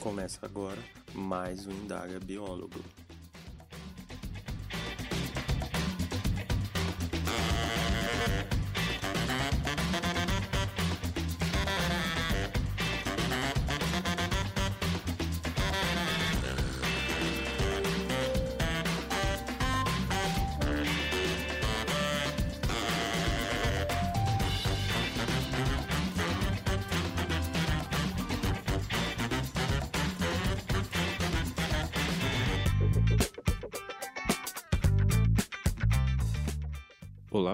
Começa agora mais um Indaga Biólogo.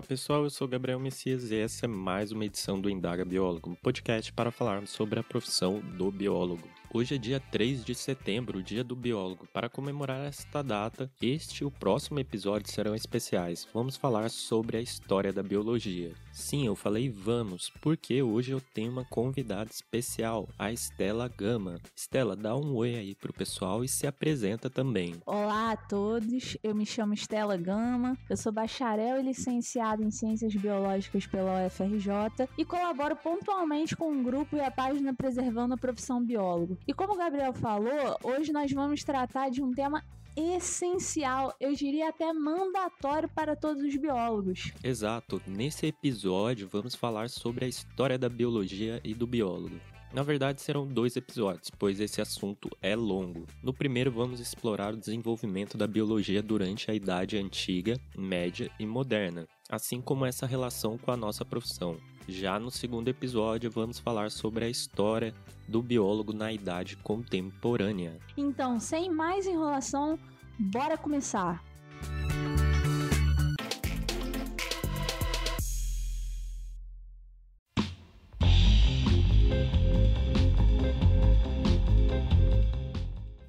Pessoal, eu sou Gabriel Messias e essa é mais uma edição do Indaga Biólogo, um podcast para falarmos sobre a profissão do biólogo. Hoje é dia 3 de setembro, dia do biólogo. Para comemorar esta data, este e o próximo episódio serão especiais. Vamos falar sobre a história da biologia. Sim, eu falei vamos, porque hoje eu tenho uma convidada especial, a Estela Gama. Estela, dá um oi aí pro pessoal e se apresenta também. Olá a todos, eu me chamo Estela Gama, eu sou bacharel e licenciada em Ciências Biológicas pela UFRJ e colaboro pontualmente com o um grupo e a página Preservando a Profissão Biólogo. E como o Gabriel falou, hoje nós vamos tratar de um tema essencial, eu diria até mandatório para todos os biólogos. Exato. Nesse episódio vamos falar sobre a história da biologia e do biólogo. Na verdade, serão dois episódios, pois esse assunto é longo. No primeiro, vamos explorar o desenvolvimento da biologia durante a Idade Antiga, Média e Moderna, assim como essa relação com a nossa profissão. Já no segundo episódio, vamos falar sobre a história do biólogo na idade contemporânea. Então, sem mais enrolação, bora começar!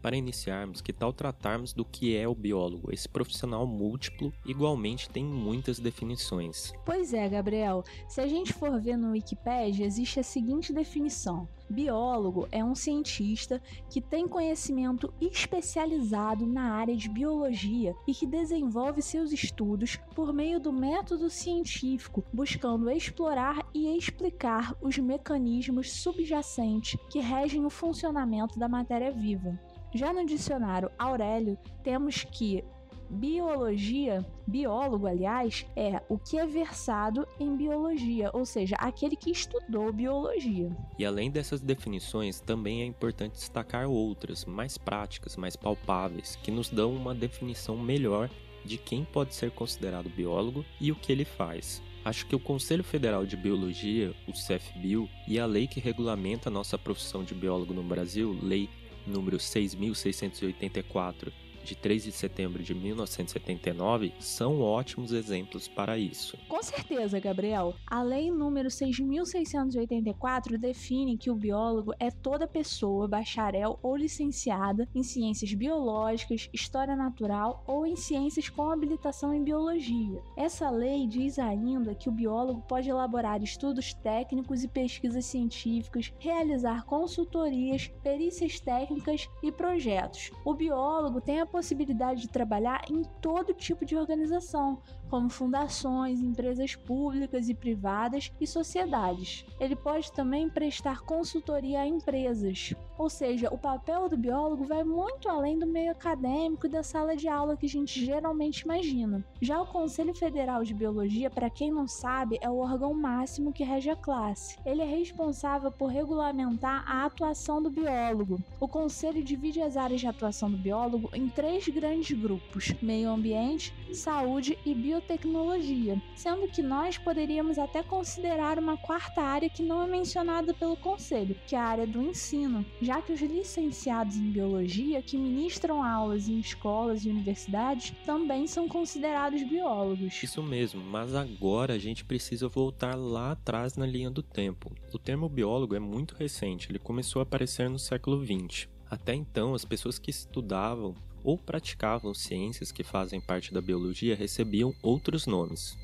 Para iniciarmos, que tal tratarmos do que é o biólogo? Esse profissional múltiplo igualmente tem muitas definições. Pois é, Gabriel. Se a gente for ver no Wikipedia, existe a seguinte definição: Biólogo é um cientista que tem conhecimento especializado na área de biologia e que desenvolve seus estudos por meio do método científico, buscando explorar e explicar os mecanismos subjacentes que regem o funcionamento da matéria viva. Já no dicionário Aurélio, temos que biologia, biólogo, aliás, é o que é versado em biologia, ou seja, aquele que estudou biologia. E além dessas definições, também é importante destacar outras, mais práticas, mais palpáveis, que nos dão uma definição melhor de quem pode ser considerado biólogo e o que ele faz. Acho que o Conselho Federal de Biologia, o CFBio, e a lei que regulamenta a nossa profissão de biólogo no Brasil, Lei número 6684 de 3 de setembro de 1979 são ótimos exemplos para isso. Com certeza, Gabriel. A lei número 6684 define que o biólogo é toda pessoa bacharel ou licenciada em ciências biológicas, história natural ou em ciências com habilitação em biologia. Essa lei diz ainda que o biólogo pode elaborar estudos técnicos e pesquisas científicas, realizar consultorias, perícias técnicas e projetos. O biólogo tem a possibilidade de trabalhar em todo tipo de organização, como fundações, empresas públicas e privadas e sociedades. Ele pode também prestar consultoria a empresas, ou seja, o papel do biólogo vai muito além do meio acadêmico e da sala de aula que a gente geralmente imagina. Já o Conselho Federal de Biologia, para quem não sabe, é o órgão máximo que rege a classe. Ele é responsável por regulamentar a atuação do biólogo. O conselho divide as áreas de atuação do biólogo em três três grandes grupos: meio ambiente, saúde e biotecnologia, sendo que nós poderíamos até considerar uma quarta área que não é mencionada pelo Conselho, que é a área do ensino, já que os licenciados em biologia que ministram aulas em escolas e universidades também são considerados biólogos. Isso mesmo, mas agora a gente precisa voltar lá atrás na linha do tempo. O termo biólogo é muito recente, ele começou a aparecer no século XX. Até então, as pessoas que estudavam ou praticavam ciências que fazem parte da biologia recebiam outros nomes.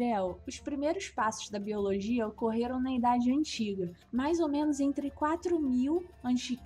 Gabriel, os primeiros passos da biologia ocorreram na Idade Antiga, mais ou menos entre 4000 a.C.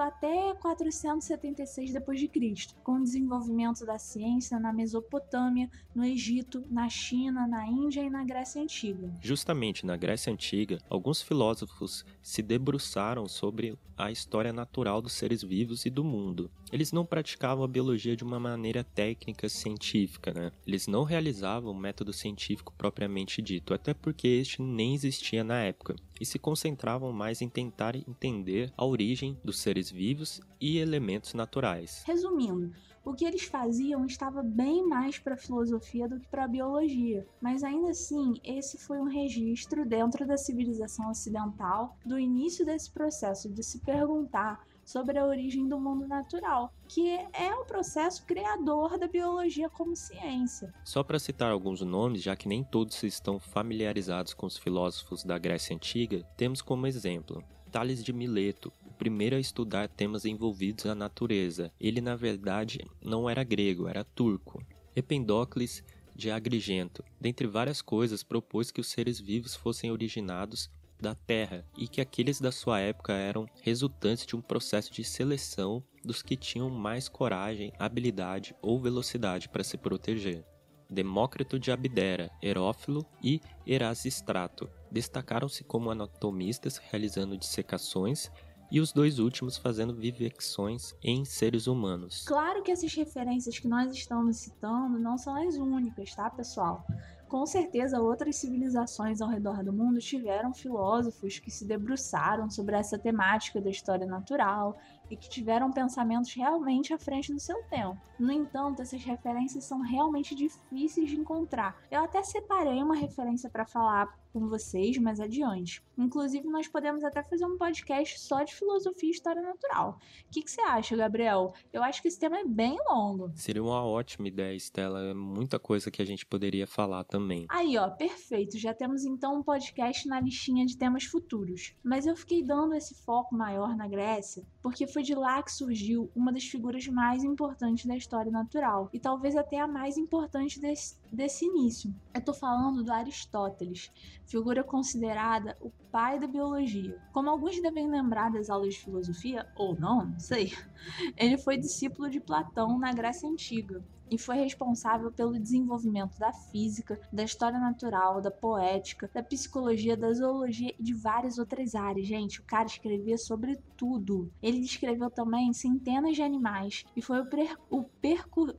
até 476 d.C., com o desenvolvimento da ciência na Mesopotâmia, no Egito, na China, na Índia e na Grécia Antiga. Justamente na Grécia Antiga, alguns filósofos se debruçaram sobre a história natural dos seres vivos e do mundo. Eles não praticavam a biologia de uma maneira técnica científica, né? Eles não realizavam o método científico propriamente dito, até porque este nem existia na época, e se concentravam mais em tentar entender a origem dos seres vivos e elementos naturais. Resumindo, o que eles faziam estava bem mais para a filosofia do que para a biologia, mas ainda assim, esse foi um registro dentro da civilização ocidental do início desse processo de se perguntar sobre a origem do mundo natural, que é o processo criador da biologia como ciência. Só para citar alguns nomes, já que nem todos estão familiarizados com os filósofos da Grécia Antiga, temos como exemplo Tales de Mileto, primeiro a estudar temas envolvidos na natureza. Ele, na verdade, não era grego, era turco. Ependócles de Agrigento, dentre várias coisas, propôs que os seres vivos fossem originados da Terra e que aqueles da sua época eram resultantes de um processo de seleção dos que tinham mais coragem, habilidade ou velocidade para se proteger. Demócrito de Abdera, Herófilo e Erasistrato destacaram-se como anatomistas realizando dissecações e os dois últimos fazendo vivecções em seres humanos. Claro que essas referências que nós estamos citando não são as únicas, tá, pessoal? Com certeza, outras civilizações ao redor do mundo tiveram filósofos que se debruçaram sobre essa temática da história natural e que tiveram pensamentos realmente à frente do seu tempo. No entanto, essas referências são realmente difíceis de encontrar. Eu até separei uma referência para falar com vocês mais adiante. Inclusive, nós podemos até fazer um podcast só de filosofia e história natural. O que, que você acha, Gabriel? Eu acho que esse tema é bem longo. Seria uma ótima ideia, Estela. É muita coisa que a gente poderia falar também. Aí, ó, perfeito. Já temos então um podcast na listinha de temas futuros. Mas eu fiquei dando esse foco maior na Grécia porque foi de lá que surgiu uma das figuras mais importantes da história natural e talvez até a mais importante desse, desse início. Eu tô falando do Aristóteles, figura considerada o pai da biologia. Como alguns devem lembrar das aulas de filosofia, ou não, não sei, ele foi discípulo de Platão na Grécia Antiga e foi responsável pelo desenvolvimento da física, da história natural, da poética, da psicologia, da zoologia e de várias outras áreas. Gente, o cara escrevia sobre tudo. Ele descreveu também centenas de animais e foi o, pre o.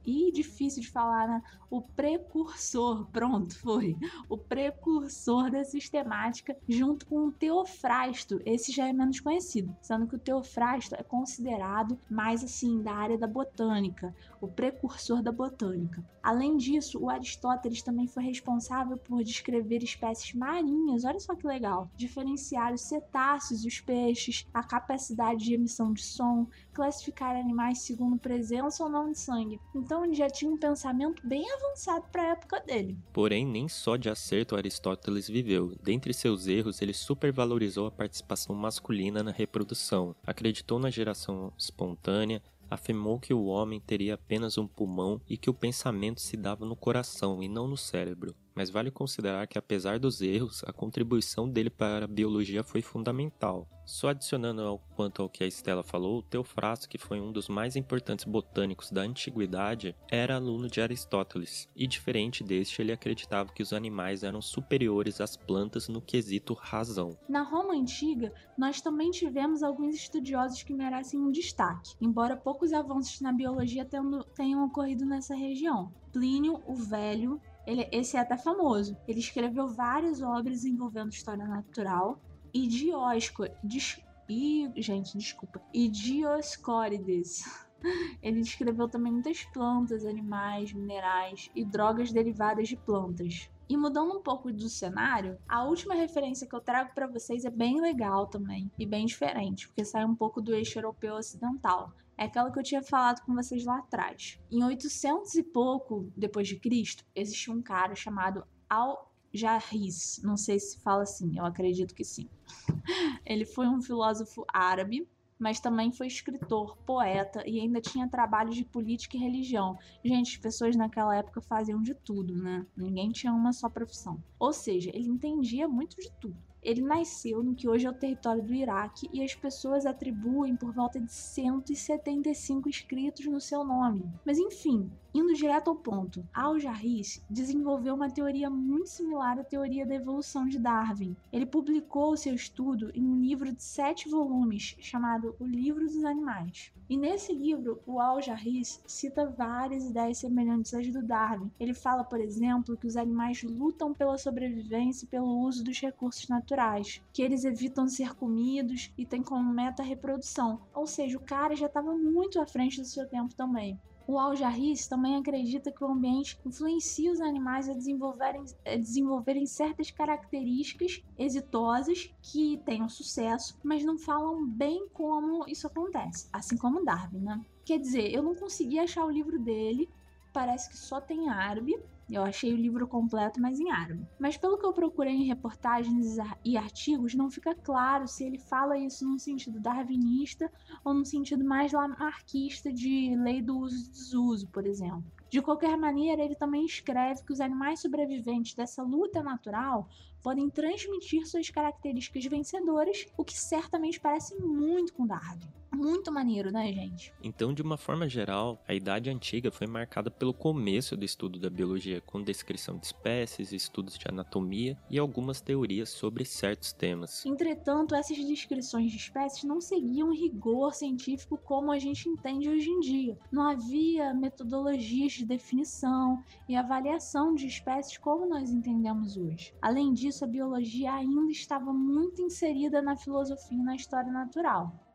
Ih, difícil de falar, né? O precursor, pronto, foi. O precursor da sistemática junto com o Teofrasto. Esse já é menos conhecido, sendo que o Teofrasto é considerado mais assim da área da botânica, o precursor da botânica. Além disso, o Aristóteles também foi responsável por descrever espécies marinhas, olha só que legal, diferenciar os cetáceos e os peixes, a capacidade de emissão de som, classificar animais segundo presença ou não de sangue. Então ele já tinha um pensamento bem avançado para a época dele. Porém, nem só de acerto Aristóteles viveu. Dentre seus erros, ele supervalorizou a participação masculina na reprodução, acreditou na geração espontânea, afirmou que o homem teria apenas um pulmão e que o pensamento se dava no coração e não no cérebro mas vale considerar que, apesar dos erros, a contribuição dele para a biologia foi fundamental. Só adicionando ao quanto ao que a Estela falou, Teofrasto, que foi um dos mais importantes botânicos da antiguidade, era aluno de Aristóteles, e diferente deste, ele acreditava que os animais eram superiores às plantas no quesito razão. Na Roma antiga, nós também tivemos alguns estudiosos que merecem um destaque, embora poucos avanços na biologia tenham ocorrido nessa região. Plínio o Velho ele, esse é até famoso. Ele escreveu várias obras envolvendo história natural e Diosco, dis, e, gente, desculpa, e Dioscórides. Ele descreveu também muitas plantas, animais, minerais e drogas derivadas de plantas. E mudando um pouco do cenário, a última referência que eu trago para vocês é bem legal também e bem diferente, porque sai um pouco do eixo europeu ocidental é aquela que eu tinha falado com vocês lá atrás. Em 800 e pouco depois de Cristo, existiu um cara chamado Al-Jarris, não sei se fala assim, eu acredito que sim. Ele foi um filósofo árabe mas também foi escritor, poeta e ainda tinha trabalhos de política e religião. Gente, as pessoas naquela época faziam de tudo, né? Ninguém tinha uma só profissão. Ou seja, ele entendia muito de tudo. Ele nasceu no que hoje é o território do Iraque e as pessoas atribuem por volta de 175 escritos no seu nome. Mas enfim, indo direto ao ponto, Al-Jarris desenvolveu uma teoria muito similar à teoria da evolução de Darwin. Ele publicou seu estudo em um livro de sete volumes chamado O Livro dos Animais. E nesse livro, o Al-Jarris cita várias ideias semelhantes às do Darwin. Ele fala, por exemplo, que os animais lutam pela sobrevivência e pelo uso dos recursos naturais, que eles evitam ser comidos e têm como meta a reprodução. Ou seja, o cara já estava muito à frente do seu tempo também. O Al-Jarris também acredita que o ambiente influencia os animais a desenvolverem, a desenvolverem certas características exitosas que tenham sucesso, mas não falam bem como isso acontece, assim como Darwin, né? Quer dizer, eu não consegui achar o livro dele, parece que só tem árabe, eu achei o livro completo, mas em árabe. Mas pelo que eu procurei em reportagens e artigos, não fica claro se ele fala isso num sentido darwinista ou num sentido mais lamarquista de lei do uso e desuso, por exemplo. De qualquer maneira, ele também escreve que os animais sobreviventes dessa luta natural podem transmitir suas características vencedoras, o que certamente parece muito com Darwin. Muito maneiro, né, gente? Então, de uma forma geral, a Idade Antiga foi marcada pelo começo do estudo da biologia, com descrição de espécies, estudos de anatomia e algumas teorias sobre certos temas. Entretanto, essas descrições de espécies não seguiam rigor científico como a gente entende hoje em dia. Não havia metodologias de definição e avaliação de espécies como nós entendemos hoje. Além disso, a biologia ainda estava muito inserida na filosofia e na história natural.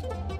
Thank you.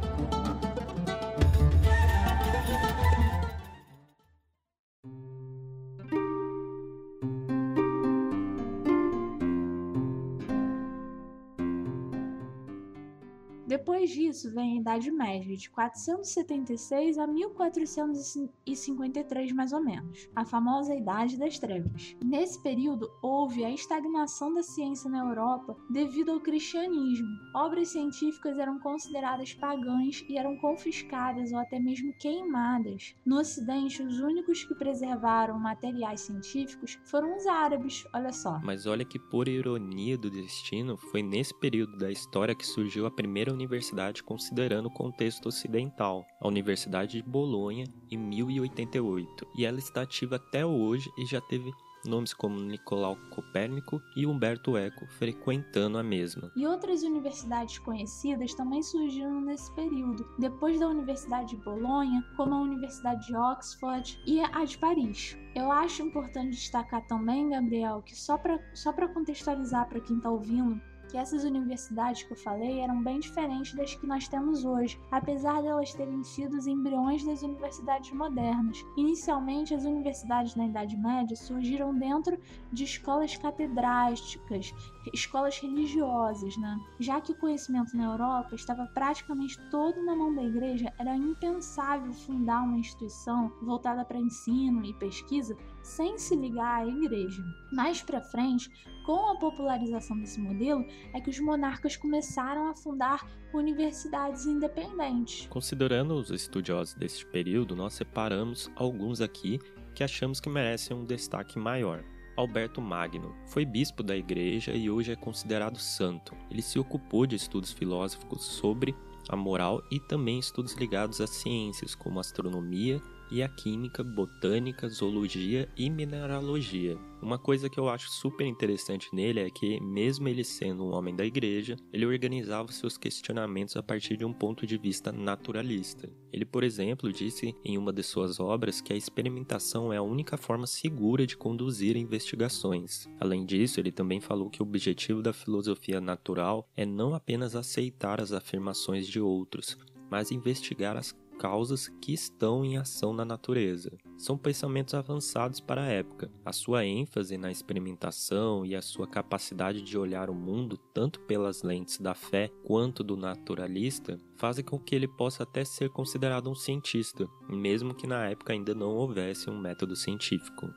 Depois disso vem a Idade Média, de 476 a 1453 mais ou menos, a famosa Idade das Trevas. Nesse período houve a estagnação da ciência na Europa devido ao cristianismo. Obras científicas eram consideradas pagãs e eram confiscadas ou até mesmo queimadas. No Ocidente, os únicos que preservaram materiais científicos foram os árabes, olha só. Mas olha que por ironia do destino, foi nesse período da história que surgiu a primeira universidade considerando o contexto ocidental, a Universidade de Bolonha, em 1088, e ela está ativa até hoje e já teve nomes como Nicolau Copérnico e Humberto Eco frequentando a mesma. E outras universidades conhecidas também surgiram nesse período, depois da Universidade de Bolonha, como a Universidade de Oxford e a de Paris. Eu acho importante destacar também, Gabriel, que só para só contextualizar para quem está ouvindo, que essas universidades que eu falei eram bem diferentes das que nós temos hoje, apesar de elas terem sido os embriões das universidades modernas. Inicialmente, as universidades na Idade Média surgiram dentro de escolas catedráticas, escolas religiosas, né? Já que o conhecimento na Europa estava praticamente todo na mão da igreja, era impensável fundar uma instituição voltada para ensino e pesquisa sem se ligar à igreja. Mais para frente, com a popularização desse modelo, é que os monarcas começaram a fundar universidades independentes. Considerando os estudiosos deste período, nós separamos alguns aqui que achamos que merecem um destaque maior. Alberto Magno. Foi bispo da igreja e hoje é considerado santo. Ele se ocupou de estudos filosóficos sobre a moral e também estudos ligados às ciências, como astronomia e a química, botânica, zoologia e mineralogia. Uma coisa que eu acho super interessante nele é que, mesmo ele sendo um homem da igreja, ele organizava seus questionamentos a partir de um ponto de vista naturalista. Ele, por exemplo, disse em uma de suas obras que a experimentação é a única forma segura de conduzir investigações. Além disso, ele também falou que o objetivo da filosofia natural é não apenas aceitar as afirmações de outros, mas investigar as causas que estão em ação na natureza. São pensamentos avançados para a época. A sua ênfase na experimentação e a sua capacidade de olhar o mundo tanto pelas lentes da fé quanto do naturalista fazem com que ele possa até ser considerado um cientista, mesmo que na época ainda não houvesse um método científico.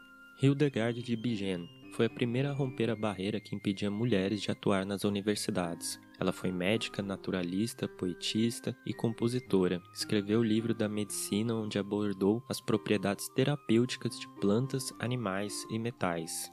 Hildegard de Bingen foi a primeira a romper a barreira que impedia mulheres de atuar nas universidades. Ela foi médica, naturalista, poetista e compositora. Escreveu o livro da medicina onde abordou as propriedades terapêuticas de plantas, animais e metais.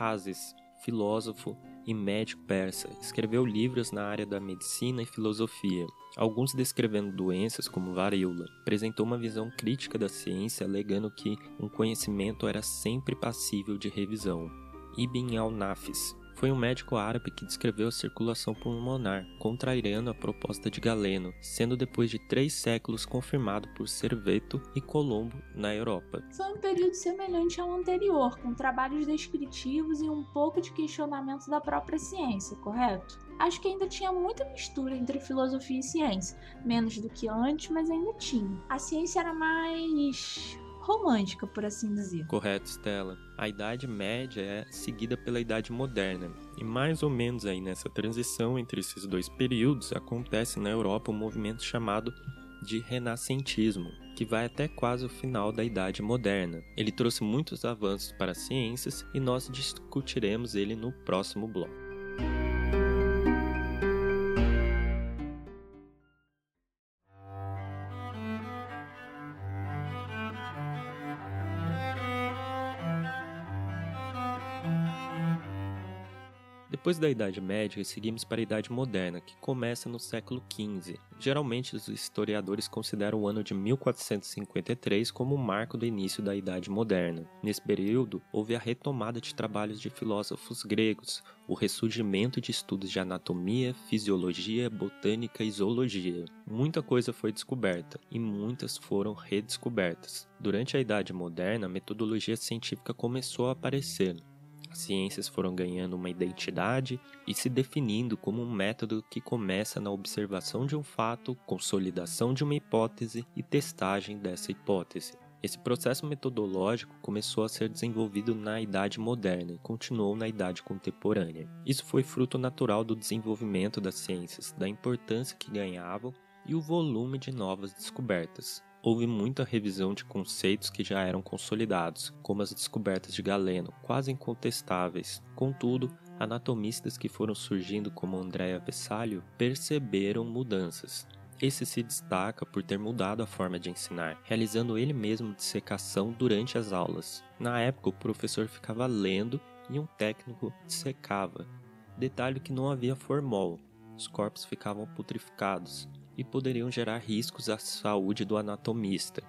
Hazes, filósofo e médico persa, escreveu livros na área da medicina e filosofia, alguns descrevendo doenças como varíola. Apresentou uma visão crítica da ciência, alegando que um conhecimento era sempre passível de revisão. Ibn al-Nafis foi um médico árabe que descreveu a circulação pulmonar, contrariando a proposta de Galeno, sendo depois de três séculos confirmado por Serveto e Colombo na Europa. Foi um período semelhante ao anterior, com trabalhos descritivos e um pouco de questionamento da própria ciência, correto? Acho que ainda tinha muita mistura entre filosofia e ciência, menos do que antes, mas ainda tinha. A ciência era mais romântica, por assim dizer. Correto, Stella. A Idade Média é seguida pela Idade Moderna, e mais ou menos aí nessa transição entre esses dois períodos acontece na Europa um movimento chamado de renascentismo, que vai até quase o final da Idade Moderna. Ele trouxe muitos avanços para as ciências e nós discutiremos ele no próximo bloco. Depois da Idade Média, seguimos para a Idade Moderna, que começa no século XV. Geralmente, os historiadores consideram o ano de 1453 como o marco do início da Idade Moderna. Nesse período, houve a retomada de trabalhos de filósofos gregos, o ressurgimento de estudos de anatomia, fisiologia, botânica e zoologia. Muita coisa foi descoberta e muitas foram redescobertas. Durante a Idade Moderna, a metodologia científica começou a aparecer, ciências foram ganhando uma identidade e se definindo como um método que começa na observação de um fato, consolidação de uma hipótese e testagem dessa hipótese. Esse processo metodológico começou a ser desenvolvido na Idade Moderna e continuou na Idade Contemporânea. Isso foi fruto natural do desenvolvimento das ciências, da importância que ganhavam e o volume de novas descobertas houve muita revisão de conceitos que já eram consolidados, como as descobertas de Galeno, quase incontestáveis. Contudo, anatomistas que foram surgindo como Andrea Vessalio perceberam mudanças. Esse se destaca por ter mudado a forma de ensinar, realizando ele mesmo dissecação durante as aulas. Na época, o professor ficava lendo e um técnico dissecava. Detalhe que não havia formol, os corpos ficavam putrificados, e poderiam gerar riscos à saúde do anatomista,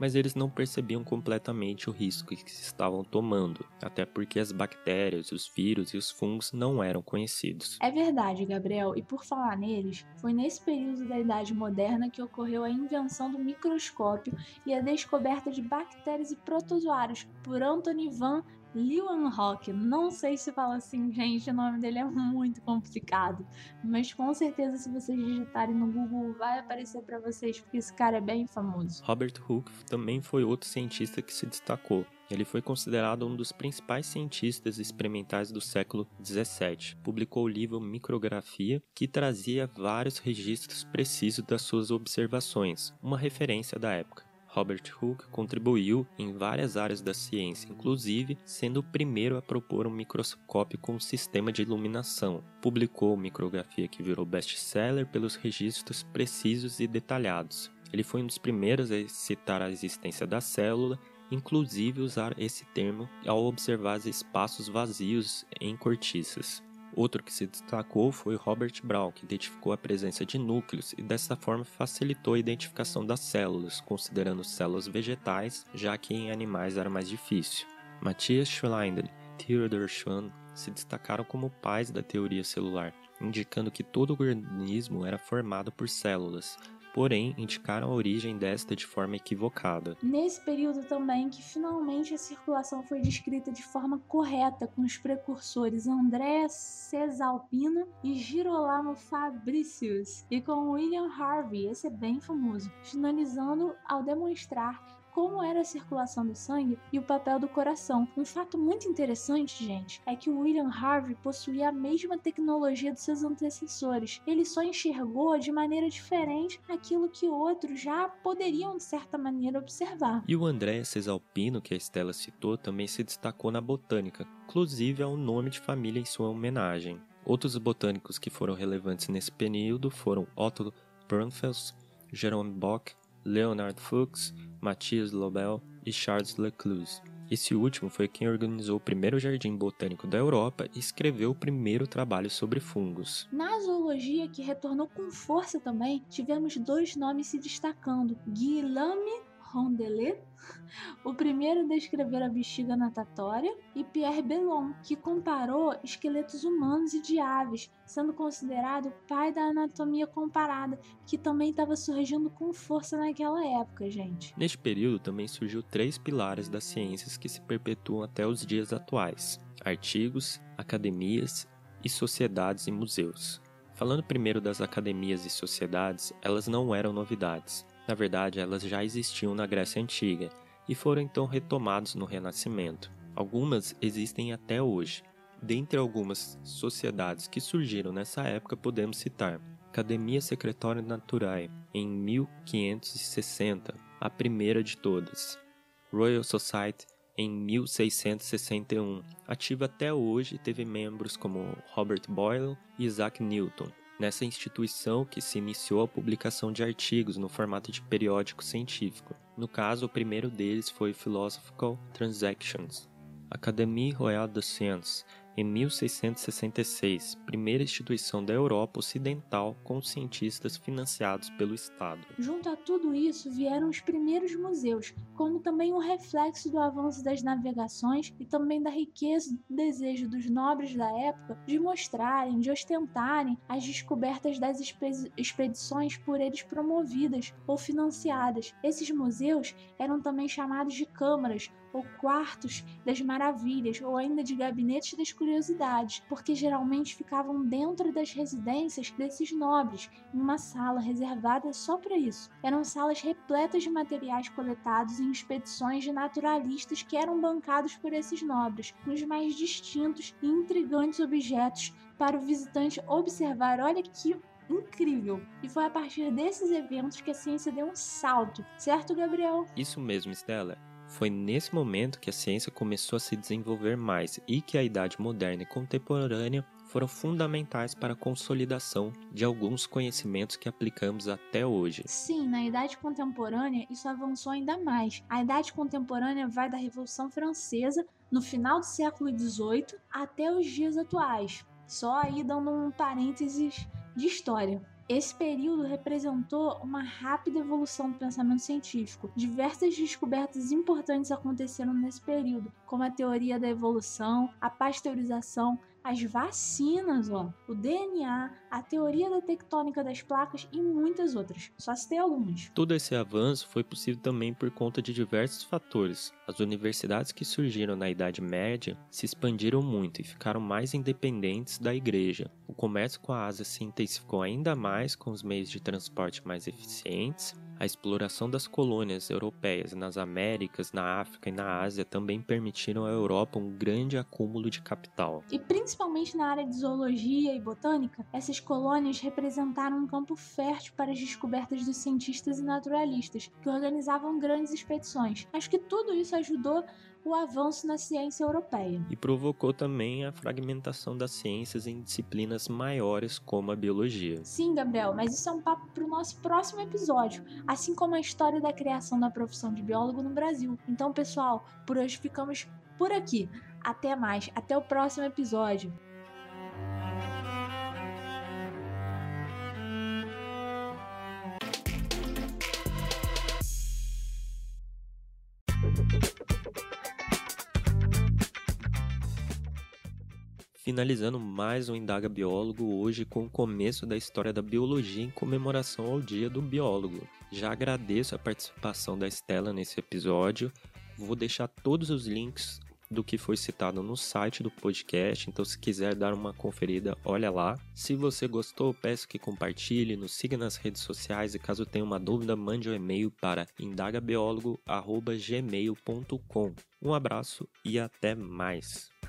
mas eles não percebiam completamente o risco que estavam tomando, até porque as bactérias, os vírus e os fungos não eram conhecidos. É verdade, Gabriel, e por falar neles, foi nesse período da Idade Moderna que ocorreu a invenção do microscópio e a descoberta de bactérias e protozoários por Anthony van Leeuwenhoek, não sei se fala assim, gente, o nome dele é muito complicado, mas com certeza se vocês digitarem no Google vai aparecer para vocês, porque esse cara é bem famoso. Robert Hooke também foi outro cientista que se destacou. Ele foi considerado um dos principais cientistas experimentais do século 17. Publicou o livro Micrografia, que trazia vários registros precisos das suas observações, uma referência da época. Robert Hooke contribuiu em várias áreas da ciência, inclusive sendo o primeiro a propor um microscópio com um sistema de iluminação. Publicou micrografia que virou best-seller pelos registros precisos e detalhados. Ele foi um dos primeiros a citar a existência da célula inclusive usar esse termo ao observar espaços vazios em cortiças. Outro que se destacou foi Robert Brown, que identificou a presença de núcleos e dessa forma facilitou a identificação das células, considerando células vegetais, já que em animais era mais difícil. Matthias Schleiden e Theodor Schwann se destacaram como pais da teoria celular, indicando que todo organismo era formado por células, porém indicaram a origem desta de forma equivocada. Nesse período também que finalmente a circulação foi descrita de forma correta com os precursores André Cesalpino e Girolamo Fabricius, e com William Harvey, esse é bem famoso, finalizando ao demonstrar como era a circulação do sangue e o papel do coração. Um fato muito interessante, gente, é que William Harvey possuía a mesma tecnologia dos seus antecessores. Ele só enxergou de maneira diferente aquilo que outros já poderiam, de certa maneira, observar. E o André Cesalpino, que a Estela citou, também se destacou na botânica, inclusive há um nome de família em sua homenagem. Outros botânicos que foram relevantes nesse período foram Otto Brunfels, Jerome Bock, Leonard Fuchs, Matthias Lobel e Charles Lecluse. Esse último foi quem organizou o primeiro jardim botânico da Europa e escreveu o primeiro trabalho sobre fungos. Na zoologia, que retornou com força também, tivemos dois nomes se destacando: Guillaume Rondelet, o primeiro a descrever a bexiga natatória, e Pierre Bellon, que comparou esqueletos humanos e de aves, sendo considerado o pai da anatomia comparada, que também estava surgindo com força naquela época, gente. Neste período também surgiu três pilares das ciências que se perpetuam até os dias atuais: artigos, academias e sociedades e museus. Falando primeiro das academias e sociedades, elas não eram novidades. Na verdade, elas já existiam na Grécia Antiga e foram então retomadas no Renascimento. Algumas existem até hoje. Dentre algumas sociedades que surgiram nessa época, podemos citar Academia Secretória Naturae, em 1560, a primeira de todas. Royal Society, em 1661, ativa até hoje e teve membros como Robert Boyle e Isaac Newton nessa instituição que se iniciou a publicação de artigos no formato de periódico científico. No caso, o primeiro deles foi Philosophical Transactions. Académie Royale des Sciences, em 1666, primeira instituição da Europa Ocidental com cientistas financiados pelo Estado. Junto a tudo isso vieram os primeiros museus, como também um reflexo do avanço das navegações e também da riqueza do desejo dos nobres da época de mostrarem, de ostentarem as descobertas das expedições por eles promovidas ou financiadas. Esses museus eram também chamados de câmaras ou quartos das maravilhas, ou ainda de gabinetes das curiosidades, porque geralmente ficavam dentro das residências desses nobres, em uma sala reservada só para isso. Eram salas repletas de materiais coletados em expedições de naturalistas que eram bancados por esses nobres, com os mais distintos e intrigantes objetos para o visitante observar. Olha que incrível. E foi a partir desses eventos que a ciência deu um salto, certo, Gabriel? Isso mesmo, Stella. Foi nesse momento que a ciência começou a se desenvolver mais e que a idade moderna e contemporânea foram fundamentais para a consolidação de alguns conhecimentos que aplicamos até hoje. Sim, na Idade Contemporânea isso avançou ainda mais. A Idade Contemporânea vai da Revolução Francesa, no final do século XVIII, até os dias atuais. Só aí dando um parênteses de história. Esse período representou uma rápida evolução do pensamento científico. Diversas descobertas importantes aconteceram nesse período, como a teoria da evolução, a pasteurização, as vacinas, ó, o DNA, a teoria da tectônica das placas e muitas outras. Só tem algumas. Todo esse avanço foi possível também por conta de diversos fatores. As universidades que surgiram na Idade Média se expandiram muito e ficaram mais independentes da igreja. O comércio com a Ásia se intensificou ainda mais com os meios de transporte mais eficientes a exploração das colônias europeias nas Américas, na África e na Ásia também permitiram à Europa um grande acúmulo de capital. E principalmente na área de zoologia e botânica, essas colônias representaram um campo fértil para as descobertas dos cientistas e naturalistas, que organizavam grandes expedições. Acho que tudo isso ajudou o avanço na ciência europeia. E provocou também a fragmentação das ciências em disciplinas maiores como a biologia. Sim, Gabriel, mas isso é um papo para o nosso próximo episódio, assim como a história da criação da profissão de biólogo no Brasil. Então, pessoal, por hoje ficamos por aqui. Até mais, até o próximo episódio. Finalizando mais um Indaga Biólogo hoje com o começo da história da biologia em comemoração ao Dia do Biólogo. Já agradeço a participação da Estela nesse episódio. Vou deixar todos os links do que foi citado no site do podcast, então se quiser dar uma conferida, olha lá. Se você gostou, peço que compartilhe, nos siga nas redes sociais e caso tenha uma dúvida, mande um e-mail para indagabiólogo.gmail.com. Um abraço e até mais!